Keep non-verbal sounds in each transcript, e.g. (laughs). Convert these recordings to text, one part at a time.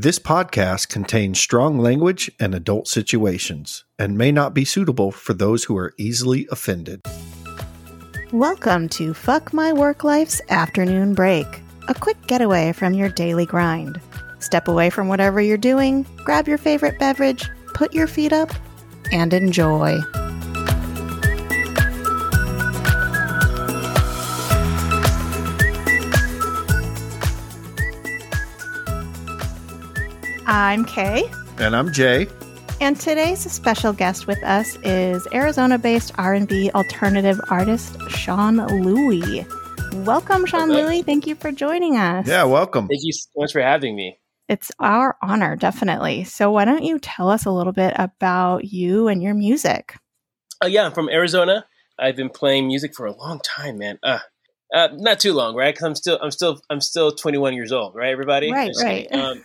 This podcast contains strong language and adult situations and may not be suitable for those who are easily offended. Welcome to Fuck My Work Life's Afternoon Break, a quick getaway from your daily grind. Step away from whatever you're doing, grab your favorite beverage, put your feet up, and enjoy. I'm Kay, And I'm Jay. and today's special guest with us is Arizona-based R&B alternative artist Sean Louie. Welcome, Sean Okay. Louie. Thank you for joining us. Yeah, welcome. Thank you so much for having me. It's our honor, definitely. So, why don't you tell us a little bit about you and your music? Uh, yeah, I'm from Arizona. I've been playing music for a long time, man. Uh, uh, not too long, right? Because I'm still, I'm still, I'm still 21 years old, right? Everybody, Right, Just right. Um,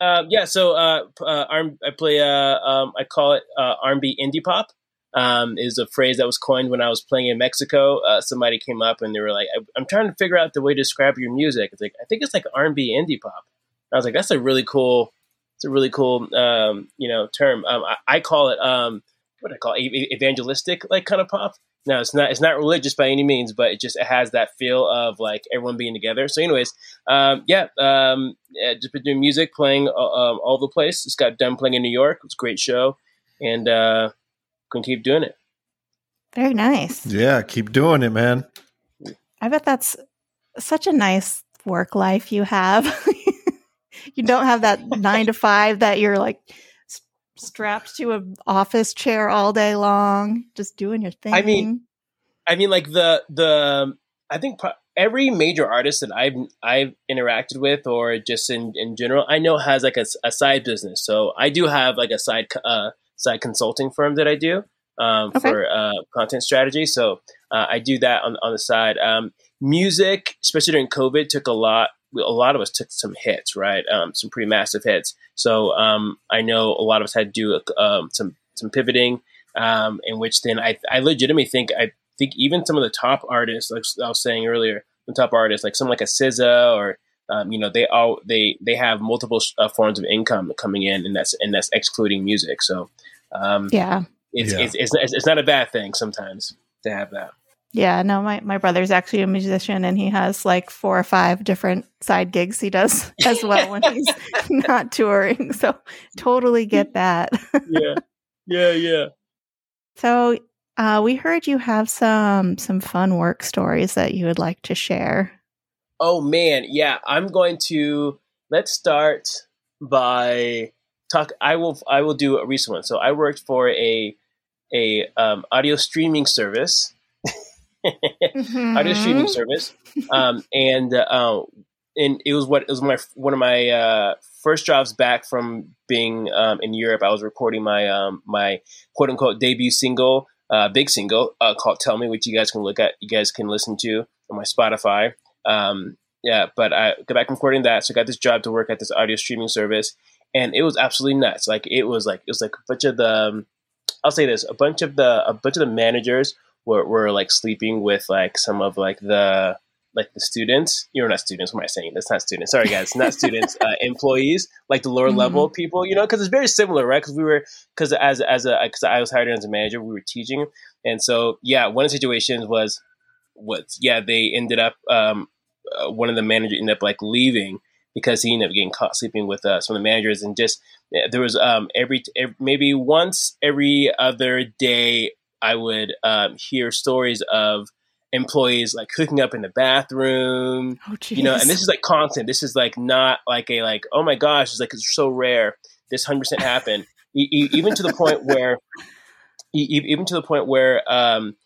um, (laughs) yeah. So uh, uh, I play. Uh, um, I call it uh, R&B indie pop. Um, is a phrase that was coined when I was playing in Mexico. Uh, somebody came up and they were like, I- "I'm trying to figure out the way to describe your music." It's like I think it's like R&B indie pop. I was like, "That's a really cool." It's a really cool, um, you know, term. Um, I, I call it um, what I call it? Evangelistic, like kind of pop. No, it's not. It's not religious by any means, but it just it has that feel of like everyone being together. So, anyways, um, yeah, um, yeah, just been doing music, playing uh, um, all over the place. Just got done playing in New York. It was a great show, and uh, gonna keep doing it. Very nice. Yeah, keep doing it, man. I bet that's such a nice work life you have. (laughs) you don't have that nine to five that you're like s- strapped to an office chair all day long, just doing your thing. I mean, I mean, like the the I think pro- every major artist that I've I've interacted with, or just in in general, I know has like a side business. So I do have like a side uh, side consulting firm that I do um, Okay. for uh, content strategy. So uh, I do that on on the side. Um, music, especially during COVID, took a lot. A lot of us took some hits, right? Um, some pretty massive hits. So um, I know a lot of us had to do um, some some pivoting, um, in which then I I legitimately think I think even some of the top artists, like I was saying earlier, the top artists, like someone like a SZA or um, you know, they all they they have multiple uh, forms of income coming in, and that's and that's excluding music. So um, yeah. it's, Yeah. it's, it's it's it's not a bad thing sometimes to have that. Yeah, no, my, my brother's actually a musician and he has like four or five different side gigs he does (laughs) as well when he's (laughs) not touring. So totally get that. (laughs) yeah, yeah, yeah. So uh, we heard you have some some fun work stories that you would like to share. Oh man, yeah. I'm going to let's start by talk. I will I will do a recent one. So I worked for a a um, audio streaming service. Audio streaming Mhm. service, um, and uh, and it was what it was my one of my uh, first jobs back from being um, in Europe. I was recording my um, my quote unquote debut single, uh, big single uh, called "Tell Me," which you guys can look at, you guys can listen to on my Spotify. Um, yeah, but I got back from recording that, so I got this job to work at this audio streaming service, and it was absolutely nuts. Like it was like it was like a bunch of the um, I'll say this, a bunch of the a bunch of the managers were, were like sleeping with like some of like the like the students. You're not students. What am I saying? That's not students. Sorry, guys, not students. (laughs) Uh, employees, like the lower Mhm. level people. You know, because it's very similar, right? Because we were because as as a because I was hired as a manager, we were teaching, and so yeah, one of the situations was was yeah they ended up um, uh, one of the managers ended up like leaving because he ended up getting caught sleeping with uh, some of the managers and just there was um every, ev maybe once every other day I would um, hear stories of employees like hooking up in the bathroom, Oh, you know, and this is like constant. This is like not like a like oh my gosh, it's like it's so rare. This hundred percent happened, E- even to the point where, e- even to the point where um,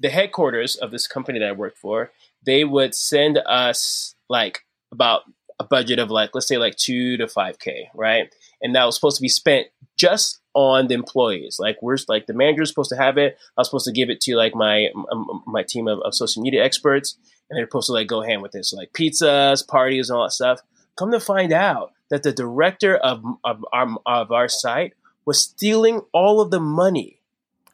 the headquarters of this company that I worked for, they would send us like about a budget of like let's say like two to five k, right? And that was supposed to be spent just on the employees. Like we're like the manager was supposed to have it. I was supposed to give it to like my um, my team of, of social media experts, and they're supposed to like go hand with this, like pizzas, parties, and all that stuff. Come to find out that the director of of our, of our site was stealing all of the money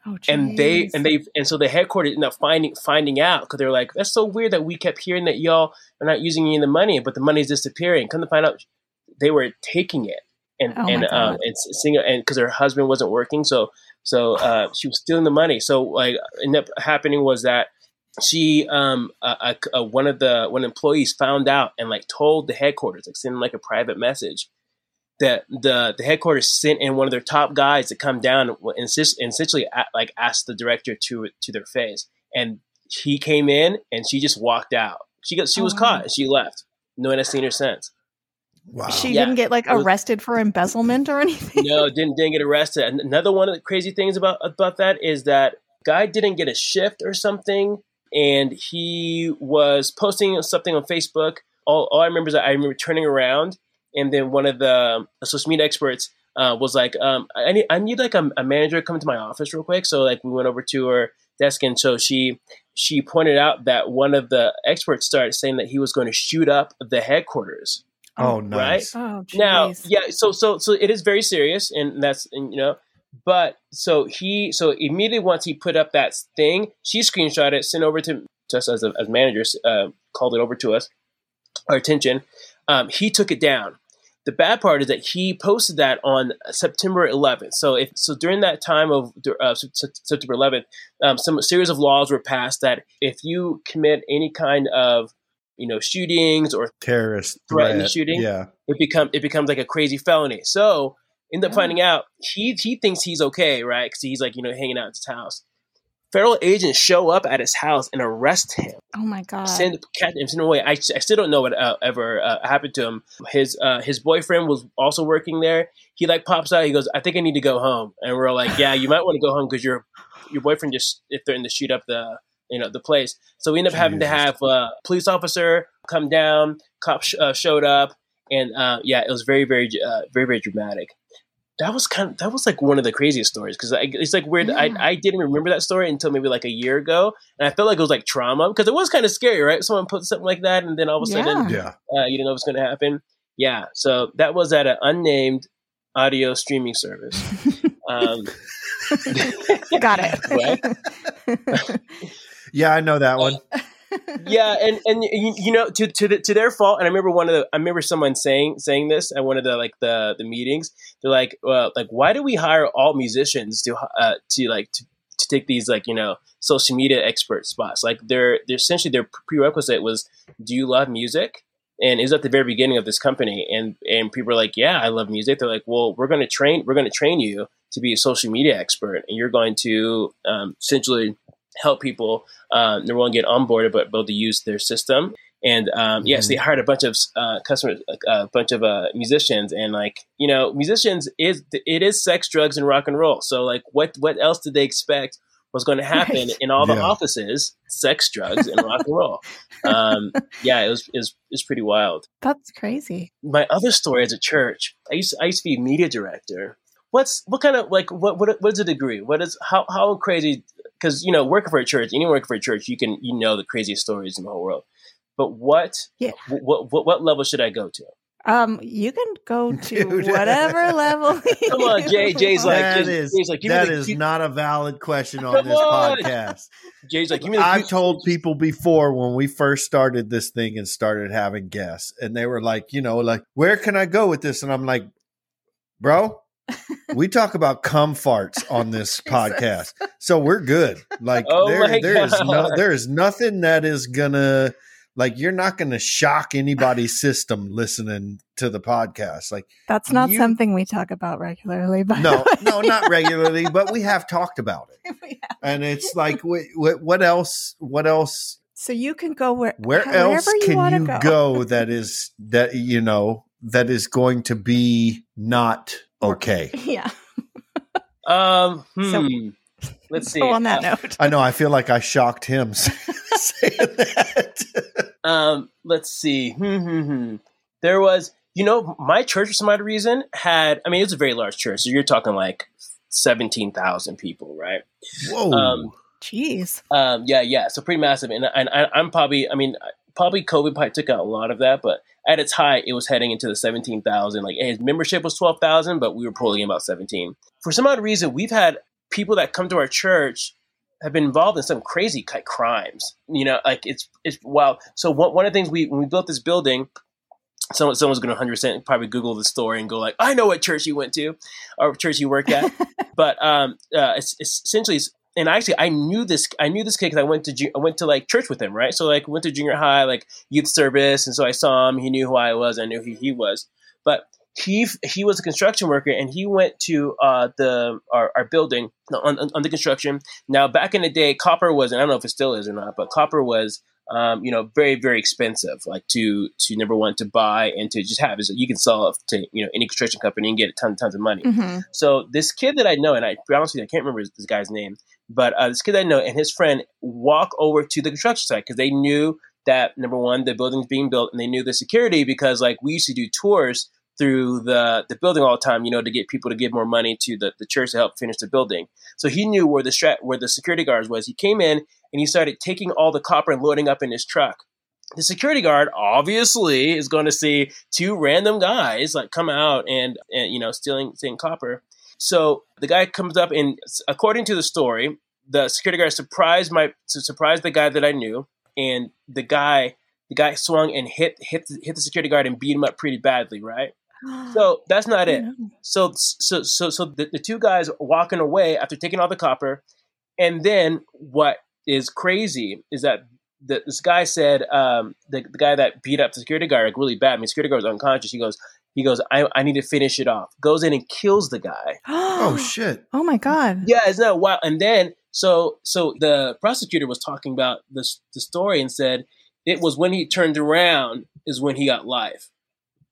Oh, and they and they and so the headquarters ended up finding finding out because they're like that's so weird that we kept hearing that y'all are not using any of the money but the money's disappearing come to find out they were taking it and Oh and um and seeing and because her husband wasn't working, so so uh, she was stealing the money. So like ended up happening was that she um uh, uh, one of the one employees found out and like told the headquarters like sending like a private message that the the headquarters sent in one of their top guys to come down and insist and essentially a, like asked the director to to their face. And he came in and she just walked out. She got she was Oh, caught. And she left. No one has seen her since Wow. She Yeah. didn't get like arrested for embezzlement or (laughs) anything. no didn't didn't get arrested And another one of the crazy things about about that is that guy didn't get a shift or something and he was posting something on facebook all, all i remember is that i remember turning around and then one of the um, social media experts uh, was like um, I, need, I need like a, a manager to come to my office real quick so like we went over to her desk and so she she pointed out that one of the experts started saying that he was going to shoot up the headquarters oh, nice. Oh, now yeah so so so it is very serious and that's and, you know but so he so immediately once he put up that thing she screenshot it sent over to, to us as, a, as managers uh, called it over to us our attention um, he took it down the bad part is that he posted that on September 11th. So if so, during that time of uh, Sep- Sep- September 11th, um, some series of laws were passed that if you commit any kind of you know shootings or Terrorist Threatened threat. shooting? Yeah. it become it becomes like a crazy felony. So end up finding out he he thinks he's okay, right? Because he's like you know hanging out at his house. Federal agents show up at his house and arrest him, oh my god. send catch him, send him away. I, I still don't know what uh, ever uh, happened to him. His uh, his boyfriend was also working there. He like pops out. He goes, "I think I need to go home." And we're like, "Yeah, you might want to go home because your your boyfriend just threatened to shoot up the you know the place." So we end up having to have a police officer come down. Cop sh- uh, showed up, and uh, yeah, it was very very uh, very very dramatic. That was kind of that was like one of the craziest stories because it's like weird. Yeah. I I didn't remember that story until maybe like a year ago, and I felt like it was like trauma because it was kind of scary, right? Someone put something like that, and then all of a sudden Yeah. uh, you didn't know what's going to happen. Yeah, so that was at an unnamed audio streaming service. (laughs) Um, Got it. (laughs) (laughs) Yeah, I know that one. (laughs) yeah, and and you, you know to to the, to their fault. And I remember one of the I remember someone saying saying this at one of the like the the meetings. They're like, well, like why do we hire all musicians to uh, to like to, to take these like you know social media expert spots? Like they're they're essentially their prerequisite was, do you love music? And it was at the very beginning of this company, and and people are like, yeah, I love music. They're like, well, we're going to train we're going to train you to be a social media expert, and you're going to um, essentially help people um, number one get onboarded, but be able to use their system. And um, yes, they hired a bunch of uh, customers, a bunch of uh, musicians, and like you know, musicians is it is sex, drugs, and rock and roll. So like, what what else did they expect was going (laughs) to happen Right. in all the Yeah. offices? Sex, drugs, and rock and roll. Um, yeah, it was is is pretty wild. That's crazy. My other story as a church, I used I used to be a media director. What's what kind of like what what what is a degree? What is how how crazy? Because you know, working for a church, anyone working for a church, you can you know the craziest stories in the whole world. But what Yeah. what what, what level should I go to? Um, you can go (laughs) to Dude. (laughs) whatever level. (laughs) Come on, Jay. Jay's like that Jay- is Jay's like, give me that the- is give- not a valid question on Come this on. podcast. Jay's like, give me the I've told people before when we first started this thing and started having guests, and they were like, you know, like, where can I go with this? And I'm like, bro, we talk about cum farts on this (laughs) podcast, so we're good. Like, Oh there, my there is no, there is nothing that is gonna, like, you're not gonna shock anybody's system listening to the podcast. Like, That's not You- something we talk about regularly. But no, no, not (laughs) regularly, but we have talked about it, and it's like, what, what else? What else? So you can go where where else you can you go. go. that is that you know that is going to be not okay (laughs) Yeah. um. Hmm. So- Let's see. Go on that Uh, note. i know i feel like i shocked him (laughs) saying that Um, let's see. Hmm, hmm, hmm. There was, you know, my church for some odd reason had. I mean, it's a very large church, so you're talking like seventeen thousand people, right? whoa Um, Jeez. Um, yeah, yeah. So pretty massive, and and I, I'm probably. I mean, probably COVID probably took out a lot of that, but at its height, it was heading into the seventeen thousand. Like his membership was twelve thousand, but we were pulling in about seventeen. For some odd reason, we've had people that come to our church have been involved in some crazy like crimes. You know, like it's it's wow. So one one of the things we when we built this building, someone someone's going to 100 percent probably Google the story and go like, I know what church you went to or church you work at. (laughs) but um, uh, it's, it's essentially, and actually, I knew this. I knew this kid because I went to I went to like church with him, right? So like went to junior high, like youth service, and so I saw him. He knew who I was. I knew who he was. But he he was a construction worker, and he went to uh, the our, our building on, on, on the construction. Now, back in the day, copper was, and I don't know if it still is or not, but copper was um, you know, very very expensive. Like to to number one to buy and to just have is you can sell it to you know any construction company and get a ton tons of money. Mm-hmm. So this kid that I know, and I honestly I can't remember this guy's name, but uh, this kid I know and his friend walk over to the construction site because they knew that number one the building's being built and they knew the security because like we used to do tours through the the building all the time, you know, to get people to give more money to the, the church to help finish the building. So he knew where the where the security guards was. He came in and he started taking all the copper and loading up in his truck. The security guard obviously is going to see two random guys like come out and, and you know stealing stealing copper. So the guy comes up and according to the story, the security guard surprised my surprised the guy that I knew, and the guy the guy swung and hit hit hit the security guard and beat him up pretty badly, right? (sighs) So that's not it. So so so so the, the two guys walking away after taking all the copper, and then what is crazy is that the, this guy said um, the, the guy that beat up the security guard like really bad. I mean, security guard was unconscious. He goes, he goes, I, I need to finish it off. Goes in and kills the guy. (gasps) oh (gasps) shit! Oh my god! Yeah, isn't that wild? And then so so the prosecutor was talking about this the story and said it was when he turned around is when he got life.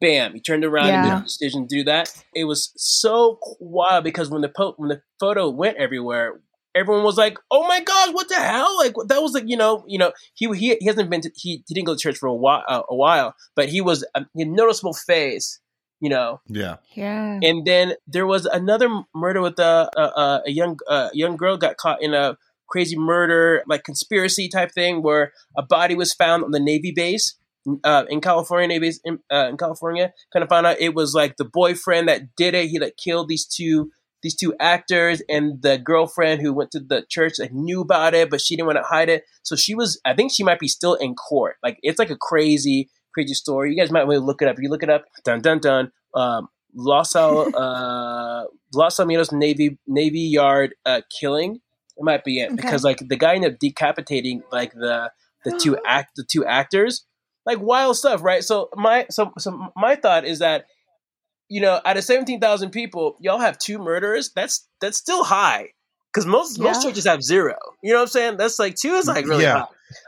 Bam! He turned around Yeah. and made a decision to do that. It was so wild because when the po- when the photo went everywhere, everyone was like, "Oh my god, what the hell?" Like that was like you know you know he he, he hasn't been to, he, he didn't go to church for a while uh, a while, but he was a, a noticeable face, you know. Yeah. Yeah. And then there was another murder with a a, a young uh, young girl got caught in a crazy murder like conspiracy type thing where a body was found on the Navy base uh, in California, Navy base in, uh, in California. Kind of found out it was like the boyfriend that did it. He like killed these two these two actors and the girlfriend who went to the church like knew about it, but she didn't want to hide it. So she was I think she might be still in court. Like it's like a crazy crazy story. You guys might want to look it up. If you look it up, dun dun dun. Um, Los Al, (laughs) uh, Los Alamitos Navy Navy Yard uh, killing. It might be it Okay. because like the guy ended up decapitating like the the two (gasps) act the two actors, like wild stuff, right? So my so so my thought is that you know out of seventeen thousand people, y'all have two murderers. That's that's still high because most most churches have zero. You know what I'm saying? That's like two is like really Yeah. high.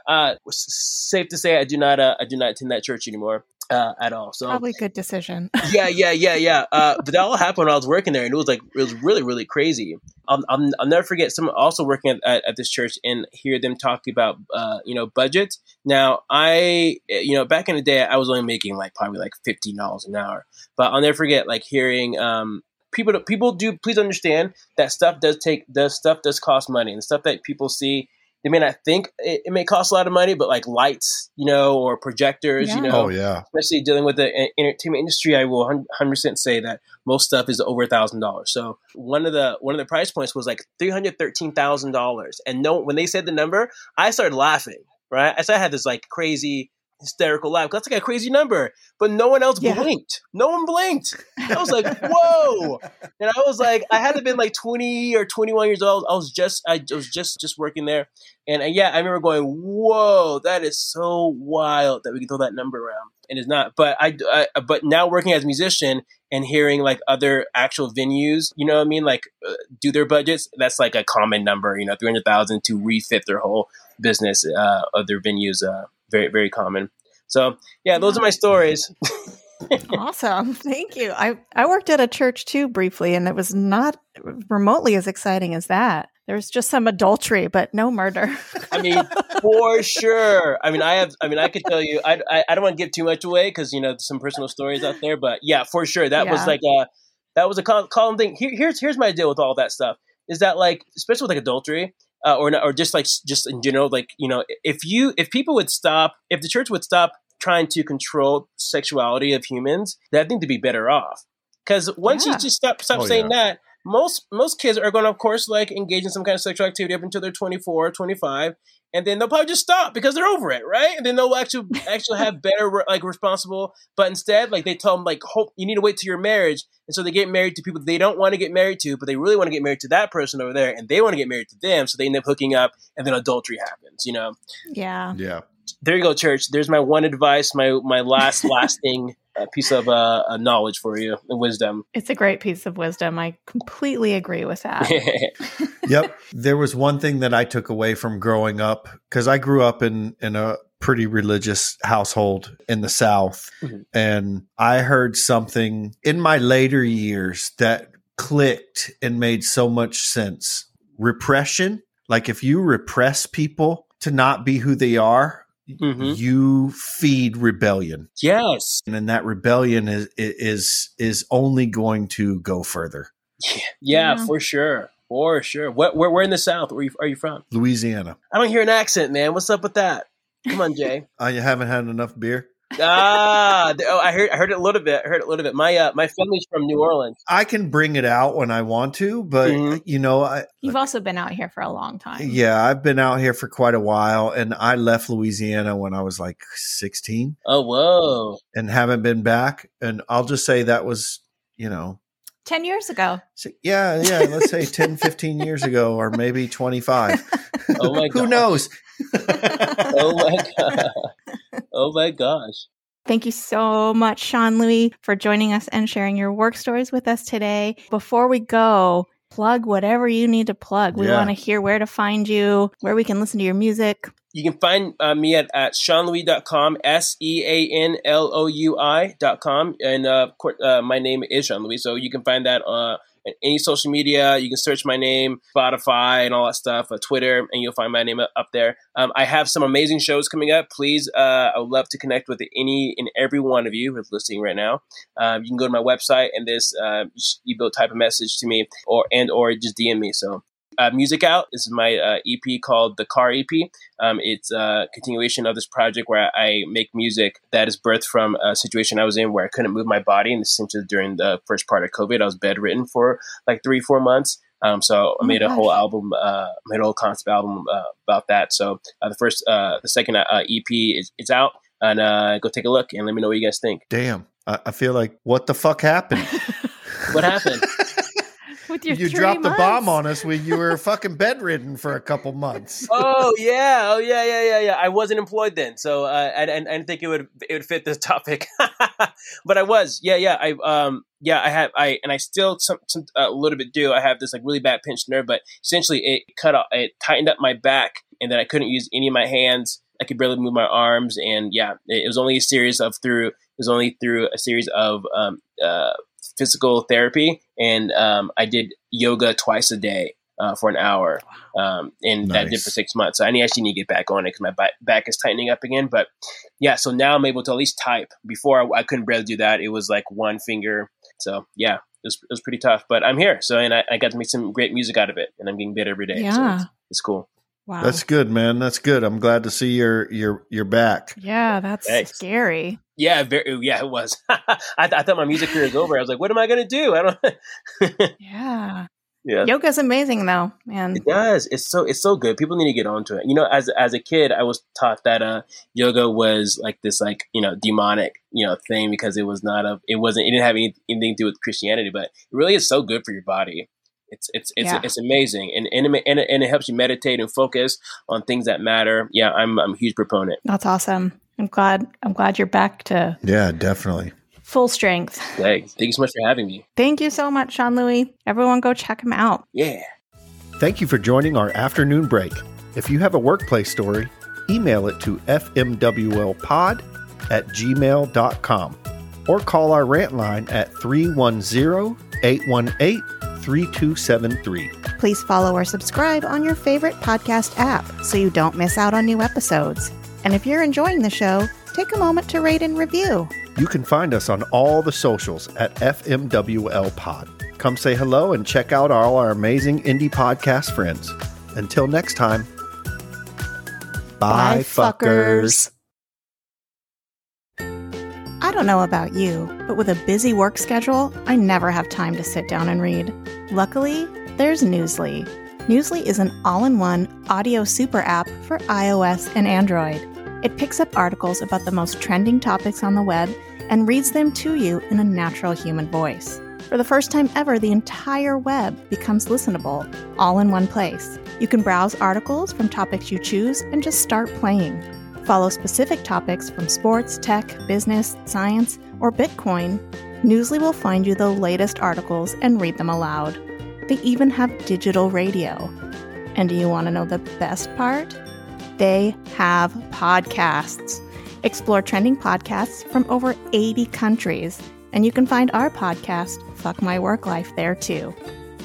Uh, safe to say, I do not uh, I do not attend that church anymore uh, at all. So Probably good decision. (laughs) yeah, yeah, yeah, yeah. Uh, but that all happened when I was working there, and it was like it was really, really crazy. Um, I'll, I'll never forget someone also working at, at, at this church and hear them talk about uh, you know budget. Now, I you know back in the day, I was only making like probably like fifteen dollars an hour, but I'll never forget like hearing um, people. People do please understand that stuff does take does stuff does cost money, and stuff that people see. They may not think it, it may cost a lot of money, but like lights, you know, or projectors, you know, Oh yeah. especially dealing with the entertainment industry, I will hundred percent say that most stuff is over a thousand dollars. So one of the one of the price points was like three hundred thirteen thousand dollars, and no, when they said the number, I started laughing. Right, I said I had this like crazy hysterical laugh. That's like a crazy number, but no one else Yeah. blinked. No one blinked. I was like, (laughs) whoa! And I was like, I had to been like twenty or twenty one years old. I was just I was just just working there, and, and yeah, I remember going, whoa, that is so wild that we can throw that number around. And it's not, but I, I but now working as a musician and hearing like other actual venues, you know what I mean, like uh, do their budgets. That's like a common number, you know, three hundred thousand to refit their whole business uh, of their venues. Uh, very very common. So yeah, those are my stories. (laughs) awesome. Thank you. I, I worked at a church too briefly, and it was not remotely as exciting as that. There was just some adultery, but no murder. I mean, for sure. I mean, I have. I mean, I could tell you. I I, I don't want to give too much away because you know some personal stories out there. But yeah, for sure, that was like a that was a column thing. Here, here's here's my deal with all that stuff. Is that like especially with like adultery. Uh, or or just like just in general, like you know, if you if people would stop, if the church would stop trying to control sexuality of humans, then I think they'd be better off. Because once Yeah. you just stop stop Oh, saying yeah. that, most most kids are going to of course like engage in some kind of sexual activity up until they're 24 25 and then they'll probably just stop because they're over it right and then they'll actually (laughs) actually have better like responsible but instead like they tell them like hope you need to wait till your marriage and so they get married to people they don't want to get married to but they really want to get married to that person over there and they want to get married to them so they end up hooking up and then adultery happens you know Yeah. Yeah. there you go church there's my one advice my my last (laughs) lasting uh, piece of uh, knowledge for you wisdom It's a great piece of wisdom. I completely agree with that. (laughs) (laughs) yep. There was one thing that I took away from growing up because I grew up in in a pretty religious household in the South, Mhm. and I heard something in my later years that clicked and made so much sense. Repression, like if you repress people to not be who they are, Mhm. you feed rebellion, yes and then that rebellion is is is only going to go further. yeah, Yeah. for sure for sure what where, where in the south where you, are you from Louisiana. i don't hear an accent man what's up with that come on jay (laughs) Uh, you haven't had enough beer. Ah oh i heard i heard it a little bit i heard it a little bit my uh my family's from new orleans I can bring it out when I want to, but Mhm. you know, I You've also been out here for a long time. yeah, I've been out here for quite a while, and I left Louisiana when I was like sixteen. Oh, whoa and haven't been back. And I'll just say that was, you know, 10 years ago. so- yeah, yeah, let's say 10, (laughs) 15 years ago, or maybe twenty five. Oh my god. (laughs) Who knows? oh my (laughs) god oh my gosh Thank you so much, Sean Louis, for joining us and sharing your work stories with us today. Before we go, plug whatever you need to plug. We Yeah. want to hear where to find you, where we can listen to your music. You can find uh, me at, at seanlouis.com, S E A N L O U I.com. And uh, of course, uh, my name is Sean Louis. So you can find that uh, any social media. You can search my name, Spotify, and all that stuff, uh, Twitter, and you'll find my name up there. Um, I have some amazing shows coming up. Please, uh, I would love to connect with any and every one of you who's listening right now. Um, you can go to my website and this uh, you build type a message to me or and or just DM me. So uh, music out. This is my uh, EP called the Car EP. Um, it's a continuation of this project where I make music that is birthed from a situation I was in where I couldn't move my body, and essentially during the first part of COVID, I was bedridden for like three, four months. Um, so I my made a whole album, uh, made a whole concept album uh, about that. So uh, the first, uh, the second uh, EP is it's out, and uh, go take a look and let me know what you guys think. Damn, I, I feel like what the fuck happened? (laughs) What happened? With your you three dropped the bomb on us when you were fucking bedridden for a couple months. (laughs) oh yeah, oh yeah, yeah, yeah, yeah. I wasn't employed then, so uh, I, I, I didn't think it would it would fit this (laughs) topic, (laughs) but I was. Yeah, yeah. I um yeah I have I and I still some, some a little bit do. I have this like really bad pinched nerve, but essentially it cut off, it tightened up my back, and then I couldn't use any of my hands. I could barely move my arms, and yeah, it, it was only a series of through. It was only through a series of um uh physical therapy, and um I did yoga twice a day uh, for an hour um, and that did for six months. So I actually need to get back on it because my ba- back is tightening up again. But yeah, so now I'm able to at least type. Before I, I couldn't barely do that. It was like one finger. So yeah, it was, it was pretty tough. But I'm here, so and I, I got to make some great music out of it, and I'm getting better every day. So Yeah. it's, it's cool. Wow. That's good, man. That's good. I'm glad to see you're you're you're back. yeah, that's Thanks. scary. Yeah, very. Yeah, it was. (laughs) I, th- I thought my music career was over. I was like, what am I gonna do? I don't. (laughs) Yeah. yeah. Yoga's amazing though, man. It does. It's so it's so good. People need to get onto it. You know, as as a kid, I was taught that uh yoga was like this like you know demonic you know thing because it was not a it wasn't it didn't have any, anything to do with Christianity, but it really is so good for your body. It's it's it's Yeah. it's amazing, and and it, and it, and it helps you meditate and focus on things that matter. Yeah, I'm I'm a huge proponent. That's awesome. I'm glad I'm glad you're back to Yeah, definitely. full strength. Thanks. Thank you so much for having me. Thank you so much, Sean Louis. Everyone go check him out. Yeah. Thank you for joining our afternoon break. If you have a workplace story, email it to fmwlpod at gmail.com or call our rant line at 310 818 3273. Please follow or subscribe on your favorite podcast app so you don't miss out on new episodes. And if you're enjoying the show, take a moment to rate and review. You can find us on all the socials at FMWL Pod. Come say hello and check out all our amazing indie podcast friends. Until next time, bye, fuckers. I don't know about you, but with a busy work schedule, I never have time to sit down and read. Luckily, there's Newsly. Newsly is an all in one audio super app for iOS and Android. It picks up articles about the most trending topics on the web and reads them to you in a natural human voice. For the first time ever, the entire web becomes listenable, all in one place. You can browse articles from topics you choose and just start playing. Follow specific topics from sports, tech, business, science, or Bitcoin. Newsly will find you the latest articles and read them aloud. They even have digital radio. And do you want to know the best part? They have podcasts. Explore trending podcasts from over 80 countries, and you can find our podcast, Fuck My Work Life, there too.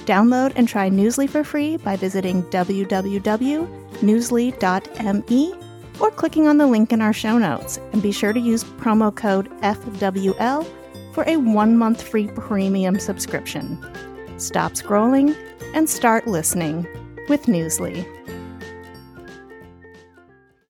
Download and try Newsly for free by visiting www.newsly.me or clicking on the link in our show notes. And be sure to use promo code FWL for a one month free premium subscription. Stop scrolling and start listening with Newsly.